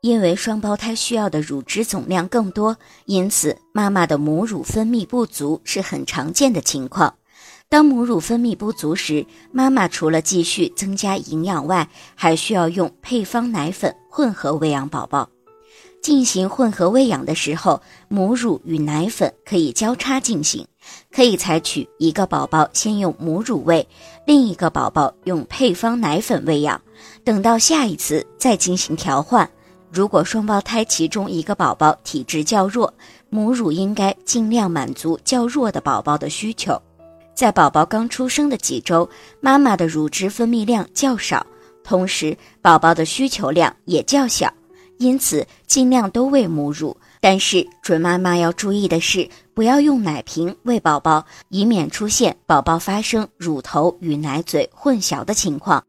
因为双胞胎需要的乳汁总量更多，因此妈妈的母乳分泌不足是很常见的情况。当母乳分泌不足时，妈妈除了继续增加营养外，还需要用配方奶粉混合喂养宝宝。进行混合喂养的时候，母乳与奶粉可以交叉进行，可以采取一个宝宝先用母乳喂，另一个宝宝用配方奶粉喂养，等到下一次再进行调换。如果双胞胎其中一个宝宝体质较弱，母乳应该尽量满足较弱的宝宝的需求。在宝宝刚出生的几周，妈妈的乳汁分泌量较少，同时宝宝的需求量也较小，因此尽量都喂母乳。但是准妈妈要注意的是，不要用奶瓶喂宝宝，以免出现宝宝发生乳头与奶嘴混淆的情况。